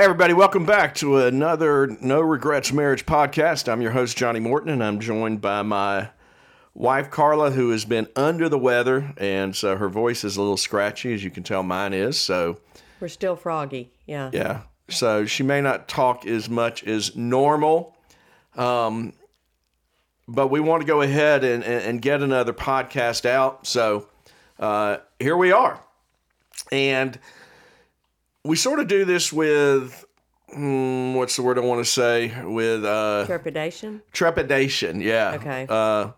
Hey, everybody, welcome back to another No Regrets Marriage podcast. I'm your host, Johnny Morton, and I'm joined by my wife, Carla, who has been under the weather, and so her voice is a little scratchy, as you can tell mine is. So, We're still froggy. Yeah. yeah, so she may not talk as much as normal. Um, but we want to go ahead and, and, and get another podcast out. So, uh, here we are. And we sort of do this with hmm, what's the word I want to say? With uh, Trepidation. trepidation. Yeah. Okay. Uh,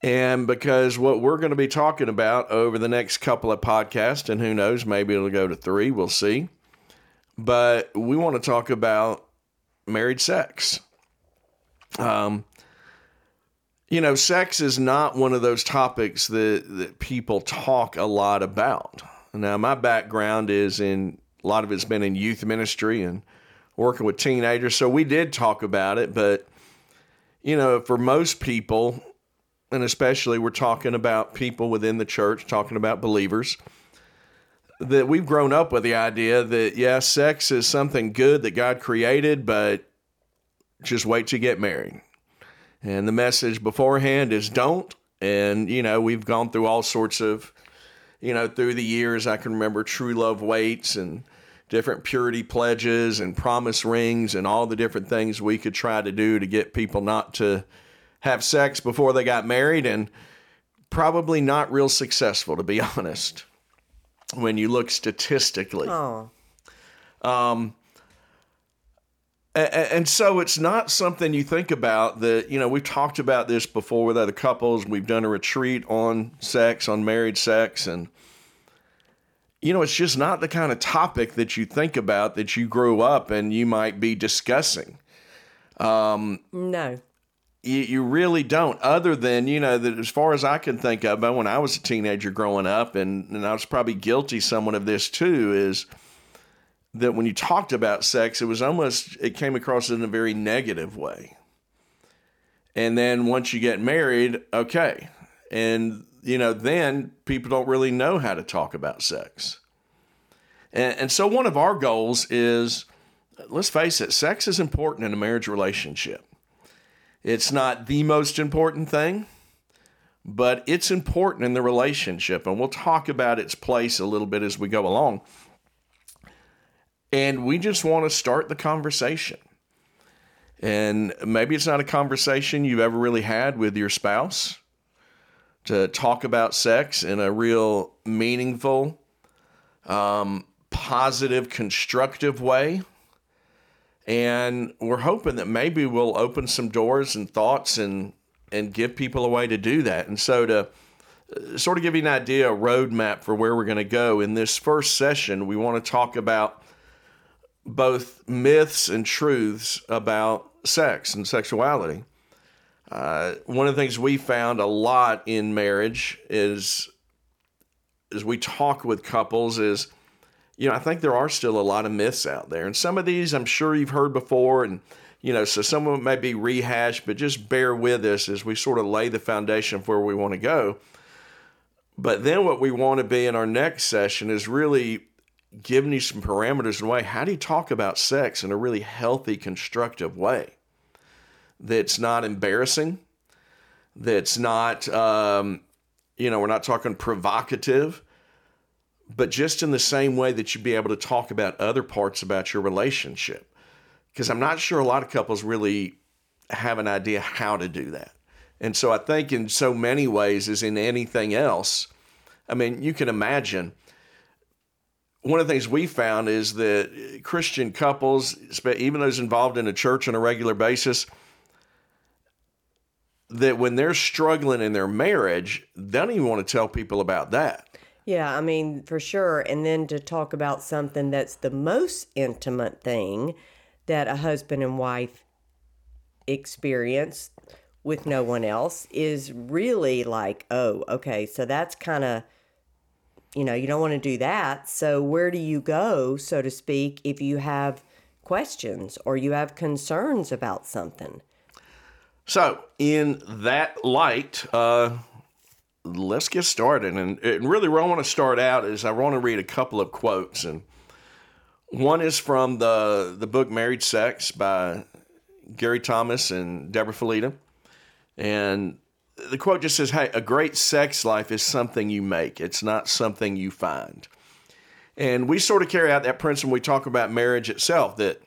and because what we're going to be talking about over the next couple of podcasts, and who knows, maybe it'll go to three, we'll see. But we want to talk about married sex. Um, you know, sex is not one of those topics that, that people talk a lot about. Now, my background is in a lot of it's been in youth ministry and working with teenagers. So we did talk about it, but you know, for most people, and especially we're talking about people within the church, talking about believers, that we've grown up with the idea that, yeah, sex is something good that God created, but just wait to get married. And the message beforehand is don't. And, you know, we've gone through all sorts of, you know, through the years, I can remember true love waits and different purity pledges and promise rings and all the different things we could try to do to get people not to have sex before they got married and probably not real successful, to be honest, when you look statistically. Oh. A- And so it's not something you think about that, you know, we've talked about this before with other couples. We've done a retreat on sex, on married sex. And, you know, it's just not the kind of topic that you think about that you grew up and you might be discussing. Um, no. You, you really don't, other than, you know, that as far as I can think of, when I was a teenager growing up, and, and I was probably guilty somewhat of this too, is that when you talked about sex, it was almost, it came across in a very negative way. And then once you get married, okay. And, you know, then people don't really know how to talk about sex. And, and so one of our goals is let's face it, sex is important in a marriage relationship. It's not the most important thing, but it's important in the relationship. And we'll talk about its place a little bit as we go along. And we just want to start the conversation. And maybe it's not a conversation you've ever really had with your spouse to talk about sex in a real meaningful, um, positive, constructive way. And we're hoping that maybe we'll open some doors and thoughts and and give people a way to do that. And so to uh, sort of give you an idea, a roadmap for where we're going to go in this first session, we want to talk about both myths and truths about sex and sexuality. Uh, one of the things we found a lot in marriage is, as we talk with couples, is you know, I think there are still a lot of myths out there. And some of these I'm sure you've heard before. And, you know, so some of them may be rehashed, but just bear with us as we sort of lay the foundation of where we want to go. But then what we want to be in our next session is really giving you some parameters and way. How do you talk about sex in a really healthy, constructive way that's not embarrassing, that's not, um, you know, we're not talking provocative but just in the same way that you'd be able to talk about other parts about your relationship. Because I'm not sure a lot of couples really have an idea how to do that. And so I think in so many ways, as in anything else, I mean, you can imagine one of the things we found is that Christian couples, even those involved in a church on a regular basis, that when they're struggling in their marriage, they don't even want to tell people about that. Yeah, I mean, for sure. And then to talk about something that's the most intimate thing that a husband and wife experience with no one else is really like, oh, okay, so that's kind of, you know, you don't want to do that. So where do you go, so to speak, if you have questions or you have concerns about something? So, in that light, uh, let's get started. And, and really, where I want to start out is I want to read a couple of quotes. And One is from the the book Married Sex by Gary Thomas and Deborah Fileta. And the quote just says, Hey, a great sex life is something you make, it's not something you find. And we sort of carry out that principle we talk about marriage itself that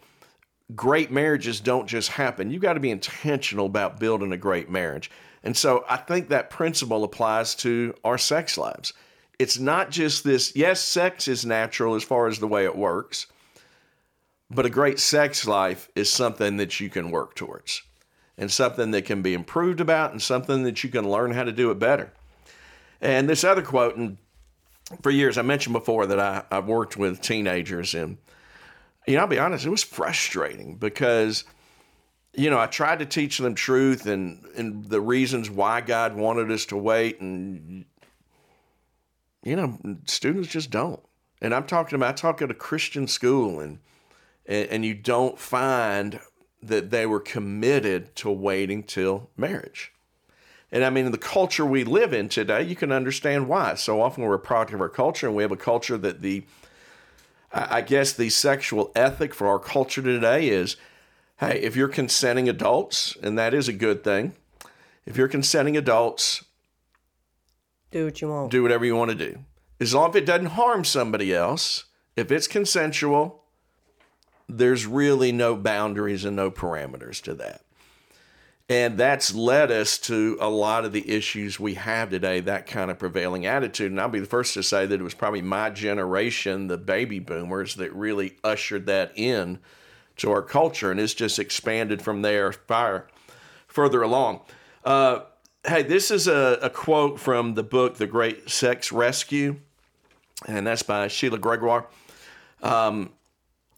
great marriages don't just happen. You've got to be intentional about building a great marriage. And so I think that principle applies to our sex lives. It's not just this, yes, sex is natural as far as the way it works, but a great sex life is something that you can work towards and something that can be improved about and something that you can learn how to do it better. And this other quote, and for years, I mentioned before that I, I've worked with teenagers, and you know, I'll be honest, it was frustrating because you know, I tried to teach them truth and and the reasons why God wanted us to wait, and you know, students just don't. And I'm talking about I talk at a Christian school, and and, and you don't find that they were committed to waiting till marriage. And I mean, in the culture we live in today, you can understand why. So often we're a product of our culture, and we have a culture that the, I guess, the sexual ethic for our culture today is hey, if you're consenting adults, and that is a good thing, if you're consenting adults, do what you want. Do whatever you want to do. As long as it doesn't harm somebody else, if it's consensual, there's really no boundaries and no parameters to that. And that's led us to a lot of the issues we have today, that kind of prevailing attitude. And I'll be the first to say that it was probably my generation, the baby boomers, that really ushered that in to our culture. And it's just expanded from there far further along. Uh, hey, this is a, a quote from the book, The Great Sex Rescue, and that's by Sheila Gregoire. Um,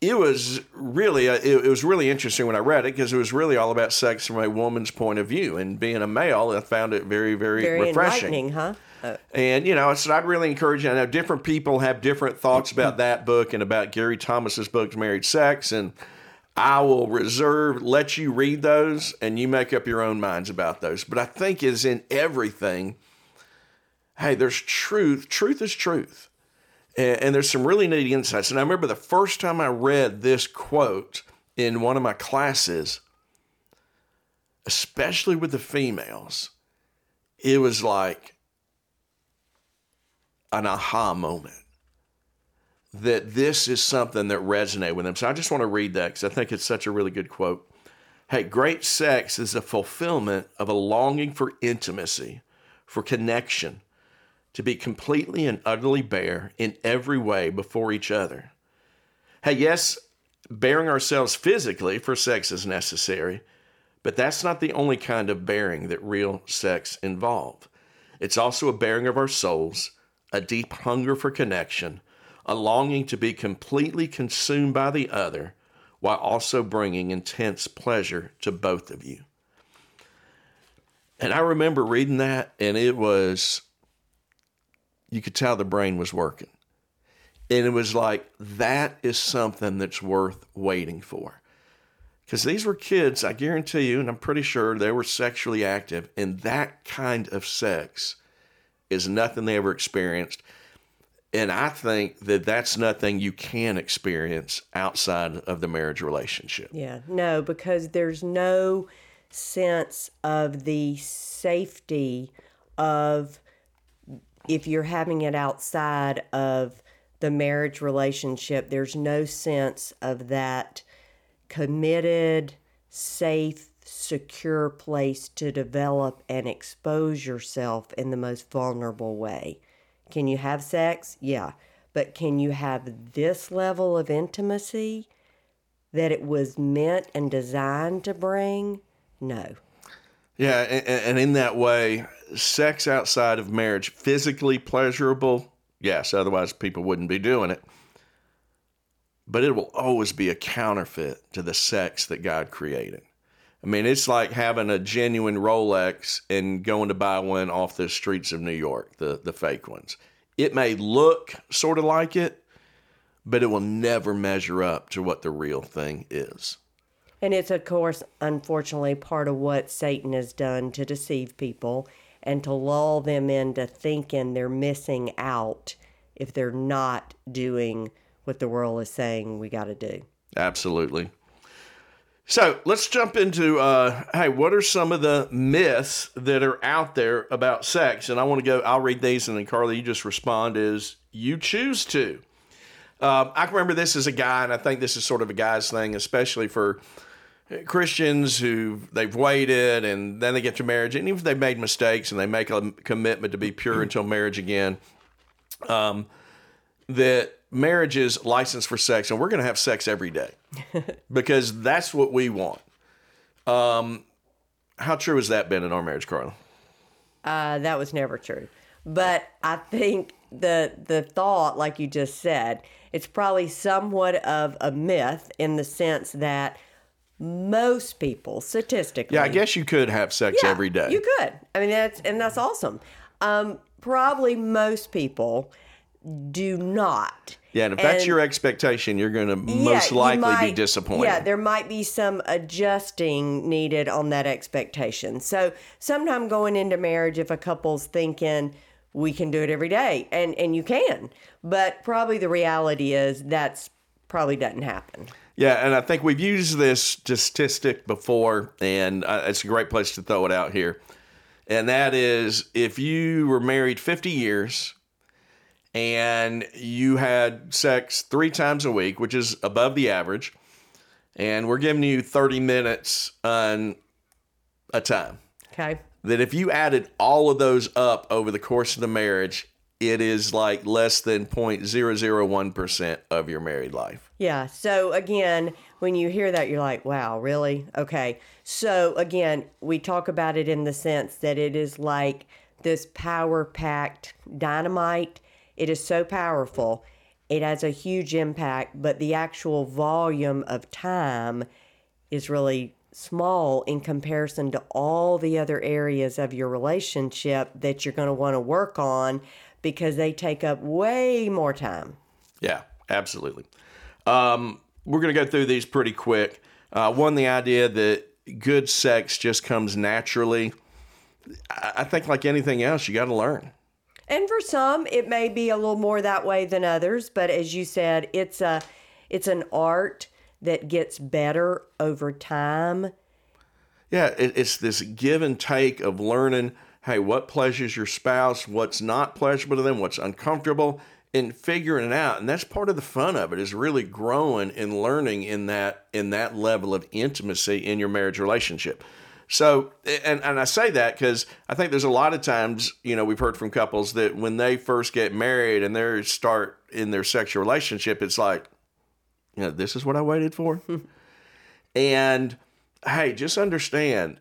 it was really uh, it, it, was really interesting when I read it because it was really all about sex from a woman's point of view. And being a male, I found it very very, very refreshing. huh? Oh. And you know, so I'd really encourage you. I know different people have different thoughts about that book and about Gary Thomas's book, Married Sex, and I will reserve let you read those and you make up your own minds about those. But I think is in everything. Hey, there's truth. Truth is truth. And, and there's some really neat insights. And I remember the first time I read this quote in one of my classes, especially with the females, it was like an aha moment that this is something that resonated with them. So I just want to read that because I think it's such a really good quote. Hey, great sex is the fulfillment of a longing for intimacy, for connection, to be completely and utterly bare in every way before each other. Hey, yes, bearing ourselves physically for sex is necessary, but that's not the only kind of bearing that real sex involves. It's also a bearing of our souls, a deep hunger for connection, a longing to be completely consumed by the other, while also bringing intense pleasure to both of you. And I remember reading that, and it was you could tell the brain was working. And it was like, that is something that's worth waiting for. Because these were kids, I guarantee you, and I'm pretty sure they were sexually active, and that kind of sex is nothing they ever experienced. And I think that that's nothing you can experience outside of the marriage relationship. Yeah, no, because there's no sense of the safety of if you're having it outside of the marriage relationship, there's no sense of that committed, safe, secure place to develop and expose yourself in the most vulnerable way. Can you have sex? Yeah. But can you have this level of intimacy that it was meant and designed to bring? No. Yeah, and, and in that way, sex outside of marriage, physically pleasurable, yes, otherwise people wouldn't be doing it. But it will always be a counterfeit to the sex that God created. I mean, it's like having a genuine Rolex and going to buy one off the streets of New York, the, the fake ones. It may look sort of like it, but it will never measure up to what the real thing is. And it's, of course, unfortunately, part of what Satan has done to deceive people and to lull them into thinking they're missing out if they're not doing what the world is saying we got to do. Absolutely. So let's jump into uh, hey, what are some of the myths that are out there about sex? And I want to go, I'll read these, and then Carly, you just respond is you choose to. Uh, I can remember this as a guy, and I think this is sort of a guy's thing, especially for Christians who they've waited and then they get to marriage, and even if they've made mistakes and they make a commitment to be pure until marriage again, um, that marriage is licensed for sex, and we're going to have sex every day because that's what we want. Um, how true has that been in our marriage, Carla? Uh, that was never true. But I think the the thought, like you just said, it's probably somewhat of a myth in the sense that most people, statistically, Yeah, I guess you could have sex Yeah, every day. You could. I mean, that's and that's awesome. Um, probably most people do not. yeah, and if that's your expectation, you're going to Yeah, most likely be disappointed. Yeah, there might be some adjusting needed on that expectation. So, sometime going into marriage, if a couple's thinking we can do it every day, and and you can, but probably the reality is that's probably doesn't happen. Yeah, and I think we've used this statistic before, and uh, it's a great place to throw it out here. And that is if you were married 50 years and you had sex three times a week, which is above the average, and we're giving you 30 minutes on a time, Okay. that if you added all of those up over the course of the marriage, it is like less than 0.001% of your married life. Yeah. So again, when you hear that, you're like, wow, really? Okay. So again, we talk about it in the sense that it is like this power packed dynamite. It is so powerful. It has a huge impact, but the actual volume of time is really small in comparison to all the other areas of your relationship that you're going to want to work on because they take up way more time. Yeah, absolutely. Um, we're going to go through these pretty quick. Uh, one, the idea that good sex just comes naturally. I think, like anything else, you got to learn. And for some, it may be a little more that way than others, but as you said, it's a it's an art that gets better over time. Yeah, it, it's this give and take of learning. Hey, what pleasures your spouse? What's not pleasurable to them? What's uncomfortable? And figuring it out, and that's part of the fun of it is really growing and learning in that in that level of intimacy in your marriage relationship. So, and, and I say that because I think there's a lot of times, you know, we've heard from couples that when they first get married and they start in their sexual relationship, it's like, you know, this is what I waited for. and hey, just understand,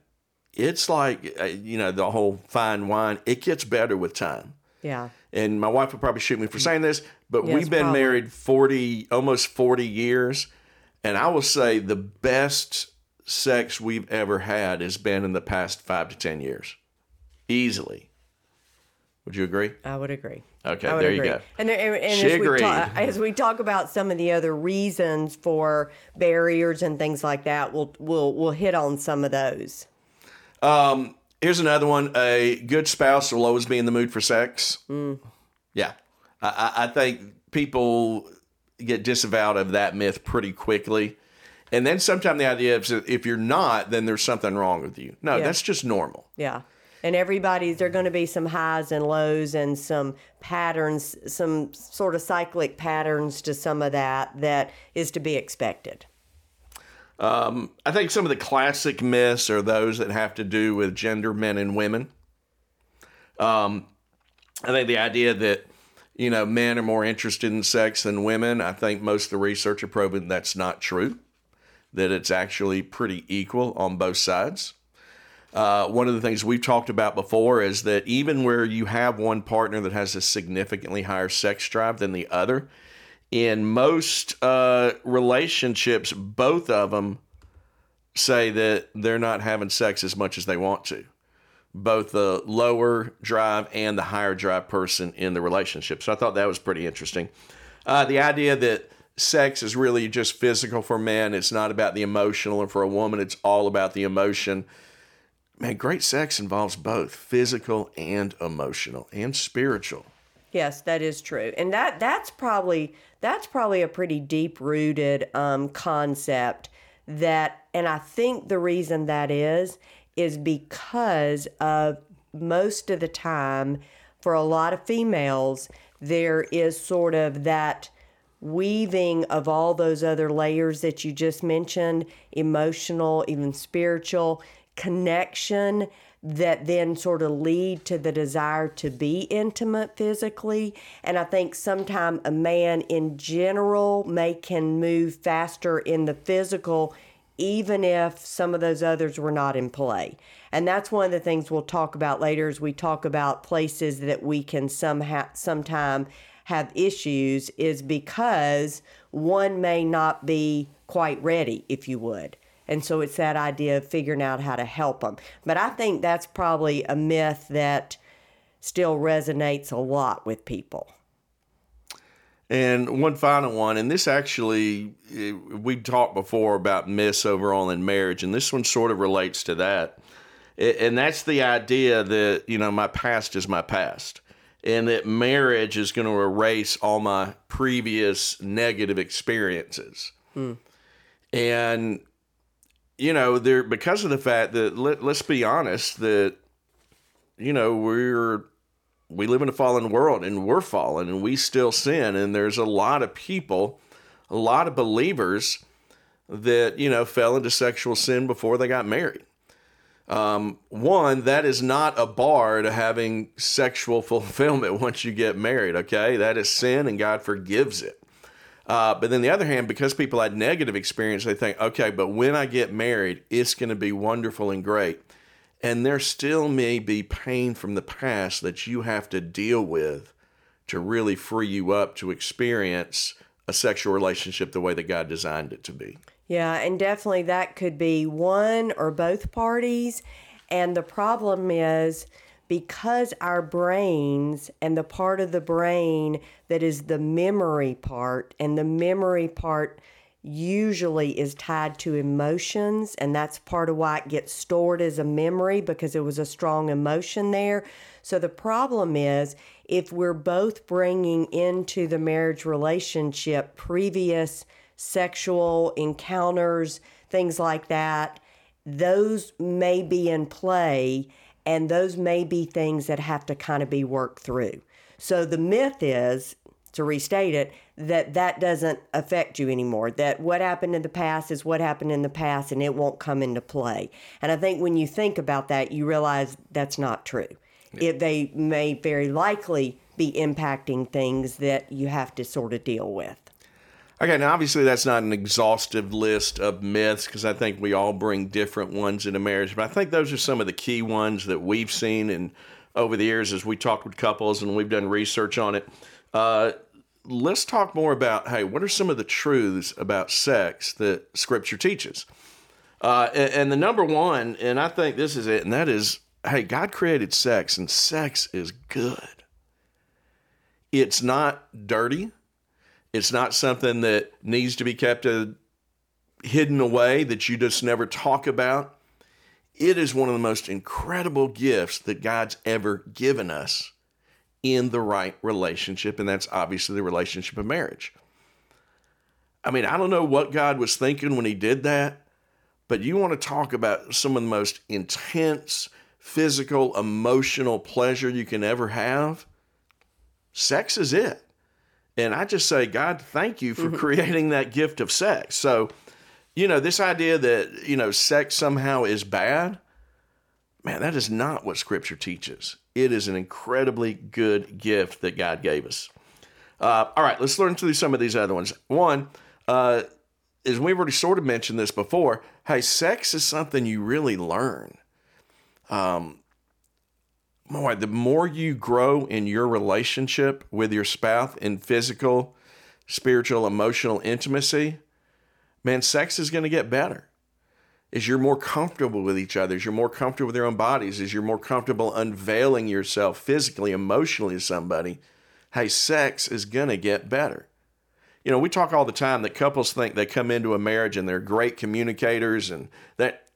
it's like, uh, you know, the whole fine wine, it gets better with time. Yeah. And my wife would probably shoot me for saying this, but Yes, we've been probably. married 40, almost 40 years. And I will say the best sex we've ever had has been in the past five to 10 years. Easily. Would you agree? I would agree. Okay, would there you go. And, there, and, and She as, we talk, as we talk about some of the other reasons for barriers and things like that, we'll we'll we'll hit on some of those. Um, here's another one. A good spouse will always be in the mood for sex. Yeah. I, I I think people get disavowed of that myth pretty quickly. And then sometimes the idea is if you're not, then there's something wrong with you. No, Yeah. that's just normal. Yeah. And everybody's there are going to be some highs and lows and some patterns, some sort of cyclic patterns to some of that that is to be expected. I think some of the classic myths are those that have to do with gender, men and women. Um, I think the idea that you know men are more interested in sex than women. I think most of the research have proven that's not true. That it's actually pretty equal on both sides. Uh, one of the things we've talked about before is that even where you have one partner that has a significantly higher sex drive than the other, in most uh, relationships, both of them say that they're not having sex as much as they want to. Both the lower drive and the higher drive person in the relationship. So I thought that was pretty interesting. Uh, the idea that sex is really just physical for men, it's not about the emotional, and for a woman, it's all about the emotion. Man, great sex involves both physical and emotional and spiritual. Yes, that is true, and that that's probably that's probably a pretty deep rooted um, concept that, and I think the reason that is is because of most of the time for a lot of females there is sort of that weaving of all those other layers that you just mentioned emotional, even spiritual connection that then sort of lead to the desire to be intimate physically and i think sometimes a man in general may can move faster in the physical even if some of those others were not in play and that's one of the things we'll talk about later as we talk about places that we can somehow sometime have issues is because one may not be quite ready, if you would. And so it's that idea of figuring out how to help them. But I think that's probably a myth that still resonates a lot with people. And one final one, and this actually, eh, we talked before about myths overall in marriage, and this one sort of relates to that. And that's the idea that, you know, my past is my past and that marriage is going to erase all my previous negative experiences. Hmm. And you know, there because of the fact that let, let's be honest that you know, we're we live in a fallen world and we're fallen and we still sin and there's a lot of people, a lot of believers that, you know, fell into sexual sin before they got married. Um, one, that is not a bar to having sexual fulfillment once you get married, okay? That is sin and God forgives it. Uh, but then the other hand, because people had negative experience, they think, okay, but when I get married, it's going to be wonderful and great. And there still may be pain from the past that you have to deal with to really free you up to experience a sexual relationship the way that God designed it to be. Yeah, and definitely that could be one or both parties. And the problem is because our brains and the part of the brain that is the memory part, and the memory part usually is tied to emotions, and that's part of why it gets stored as a memory because it was a strong emotion there. So the problem is if we're both bringing into the marriage relationship previous sexual encounters, things like that, those may be in play and those may be things that have to kind of be worked through. So the myth is, to restate it, that that doesn't affect you anymore. That what happened in the past is what happened in the past and it won't come into play. And I think when you think about that, you realize that's not true. Yeah. It, they may very likely be impacting things that you have to sort of deal with. Okay, now obviously that's not an exhaustive list of myths because I think we all bring different ones into marriage, but I think those are some of the key ones that we've seen and over the years as we talked with couples and we've done research on it. Uh, let's talk more about hey, what are some of the truths about sex that Scripture teaches? Uh, and, and the number one, and I think this is it, and that is hey, God created sex, and sex is good. It's not dirty. It's not something that needs to be kept a, uh, hidden away that you just never talk about. It is one of the most incredible gifts that God's ever given us in the right relationship, and that's obviously the relationship of marriage. I mean, I don't know what God was thinking when He did that, but you want to talk about some of the most intense physical, emotional pleasure you can ever have? Sex is it. And I just say, God, thank you for mm-hmm. creating that gift of sex. So, you know, this idea that, you know, sex somehow is bad, man, that is not what Scripture teaches. It is an incredibly good gift that God gave us. Uh, all right, let's learn through some of these other ones. One, uh, as we've already sort of mentioned this before, hey, sex is something you really learn. Um, boy, the more you grow in your relationship with your spouse in physical, spiritual, emotional intimacy, man, sex is going to get better. As you're more comfortable with each other, as you're more comfortable with your own bodies, as you're more comfortable unveiling yourself physically, emotionally to somebody, hey, sex is going to get better. You know, we talk all the time that couples think they come into a marriage and they're great communicators and that,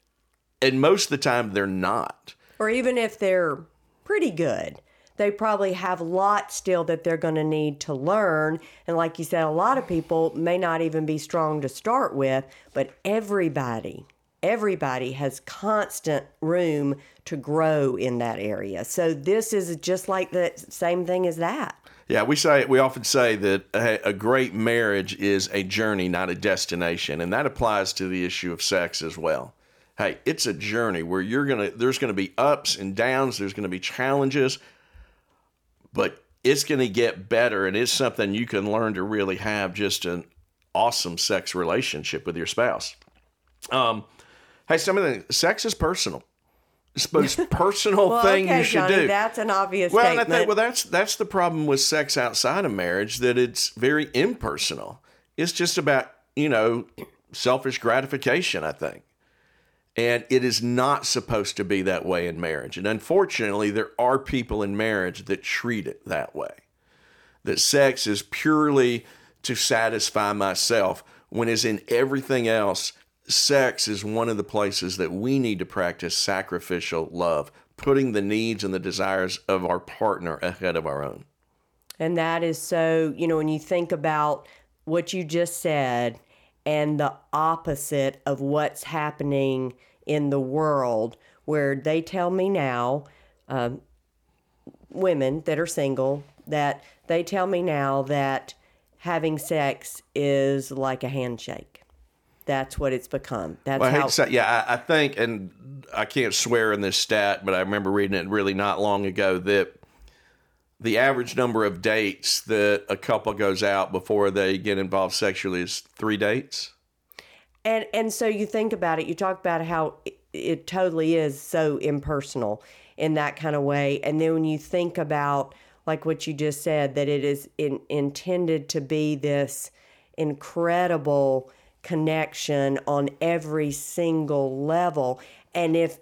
and most of the time they're not. Or even if they're pretty good. they probably have lots still that they're going to need to learn. And like you said, a lot of people may not even be strong to start with, but everybody, everybody has constant room to grow in that area. So this is just like the same thing as that. Yeah, we say we often say that a, a great marriage is a journey, not a destination, and that applies to the issue of sex as well. Hey, it's a journey where you're gonna there's gonna be ups and downs, there's gonna be challenges, but it's gonna get better, and it's something you can learn to really have just an awesome sex relationship with your spouse. Um, hey, some of the sex is personal. It's the most personal Well, thing okay, you should Johnny, do. that's an obvious Well, and I think well that's that's the problem with sex outside of marriage that it's very impersonal. It's just about you know selfish gratification. I think, and it is not supposed to be that way in marriage. And unfortunately, there are people in marriage that treat it that way. That sex is purely to satisfy myself, when as in everything else, sex is one of the places that we need to practice sacrificial love, putting the needs and the desires of our partner ahead of our own. And that is so, you know, when you think about what you just said and the opposite of what's happening in the world, where they tell me now, um, women that are single, that they tell me now that having sex is like a handshake. That's what it's become. That's Well, I how. say, yeah, I, I think, and I can't swear in this stat, but I remember reading it really not long ago that the average number of dates that a couple goes out before they get involved sexually is three dates. And and so you think about it, you talk about how it, it totally is so impersonal in that kind of way. And then when you think about like what you just said, that it is in, intended to be this incredible connection on every single level. And if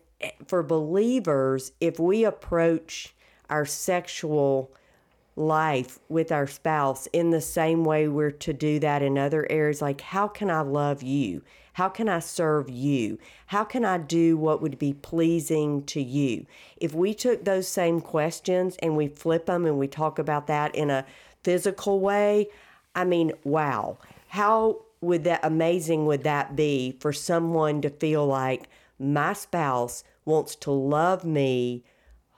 for believers, if we approach our sexual life with our spouse in the same way we're to do that in other areas like how can i love you? How can i serve you? How can i do what would be pleasing to you? If we took those same questions and we flip them and we talk about that in a physical way i mean wow. How would that amazing would that be for someone to feel like my spouse wants to love me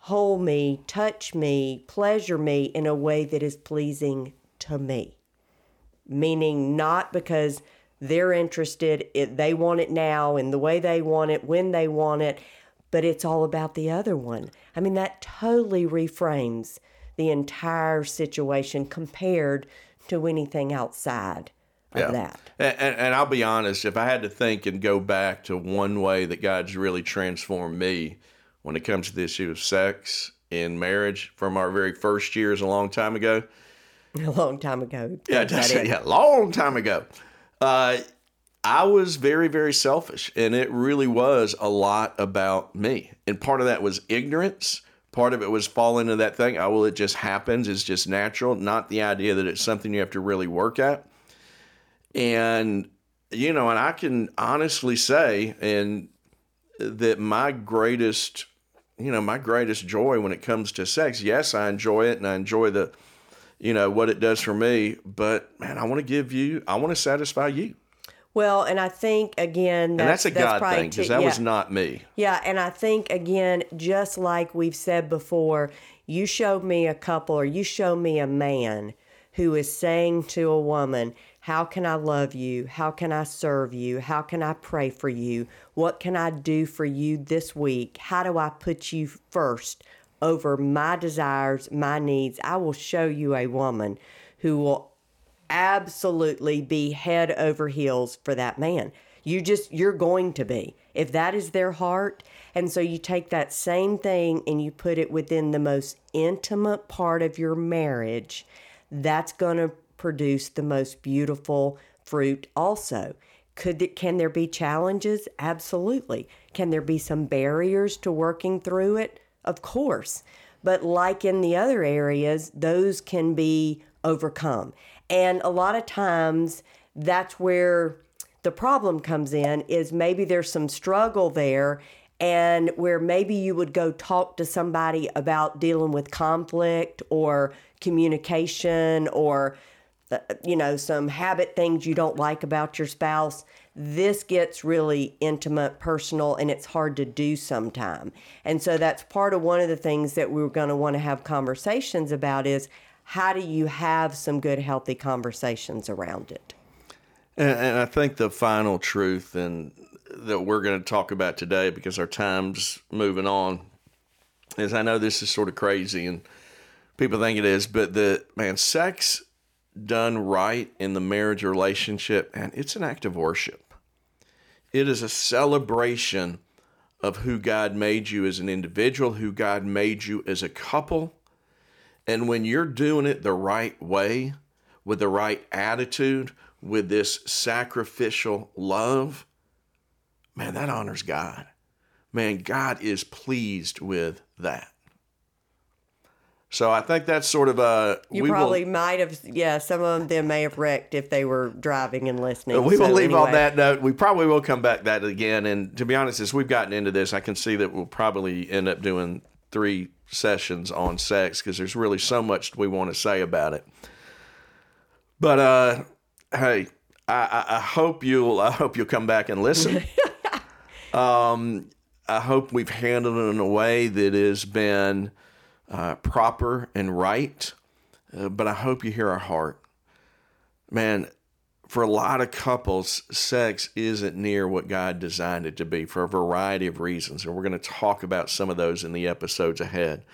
hold me, touch me, pleasure me in a way that is pleasing to me. Meaning, not because they're interested, it, they want it now in the way they want it, when they want it, but it's all about the other one. I mean, that totally reframes the entire situation compared to anything outside of that. And, and, and I'll be honest, if I had to think and go back to one way that God's really transformed me when it comes to the issue of sex in marriage from our very first years a long time ago, A long time ago. yeah, Put just, in. yeah, long time ago. Uh, I was very, very selfish, and it really was a lot about me. And part of that was ignorance. Part of it was falling into that thing. Oh, well, it just happens. It's just natural. Not the idea that it's something you have to really work at. And you know, and I can honestly say, and that my greatest, you know, my greatest joy when it comes to sex. Yes, I enjoy it, and I enjoy the you know what it does for me but man i want to give you i want to satisfy you Well, and I think again, and that's, a god probably thing because that yeah. was not me Yeah, and I think again, just like we've said before, you showed me a couple or you show me a man who is saying to a woman, How can I love you? How can I serve you? How can I pray for you? What can I do for you this week? How do I put you first over my desires, my needs? I will show you a woman who will absolutely be head over heels for that man. You just, you're going to be. If that is their heart. And so you take that same thing and you put it within the most intimate part of your marriage, that's going to produce the most beautiful fruit also. Could it, can there be challenges? Absolutely. Can there be some barriers to working through it? Of course. But like in the other areas, those can be overcome. And a lot of times that's where the problem comes in is maybe there's some struggle there and where maybe you would go talk to somebody about dealing with conflict or communication or you know some habit things you don't like about your spouse this gets really intimate personal and it's hard to do sometime. And so that's part of one of the things that we're going to want to have conversations about is how do you have some good healthy conversations around it? And, and i think the final truth and that we're going to talk about today because our time's moving on is I know this is sort of crazy and people think it is, but the man, sex done right in the marriage relationship, and it's an act of worship. It is a celebration of who God made you as an individual, who God made you as a couple. And when you're doing it the right way, with the right attitude, with this sacrificial love, man, that honors God. Man, God is pleased with that. So I think that's sort of a. You probably will, might have, yeah. Some of them may have wrecked if they were driving and listening. We will so leave anyway. on that note. We probably will come back that again. And to be honest, as we've gotten into this, I can see that we'll probably end up doing three sessions on sex because there's really so much we want to say about it. But uh, hey, I, I, I hope you'll I hope you'll come back and listen. Um, I hope we've handled it in a way that has been uh, proper and right. Uh, but I hope you hear our heart. Man, for a lot of couples, sex isn't near what God designed it to be for a variety of reasons. And we're going to talk about some of those in the episodes ahead.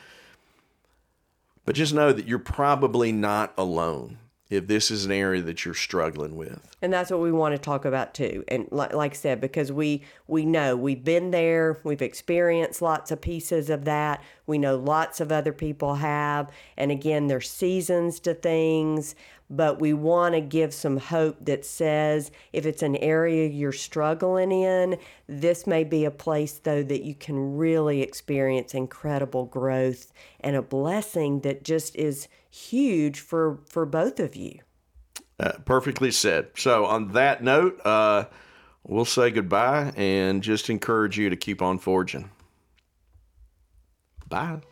But just know that you're probably not alone if this is an area that you're struggling with. And that's what we want to talk about too. And like, like I said, because we we know we've been there, we've experienced lots of pieces of that. We know lots of other people have. And again, there's seasons to things but we want to give some hope that says if it's an area you're struggling in, this may be a place, though, that you can really experience incredible growth and a blessing that just is huge for, for both of you. Uh, perfectly said. So, on that note, uh, we'll say goodbye and just encourage you to keep on forging. Bye.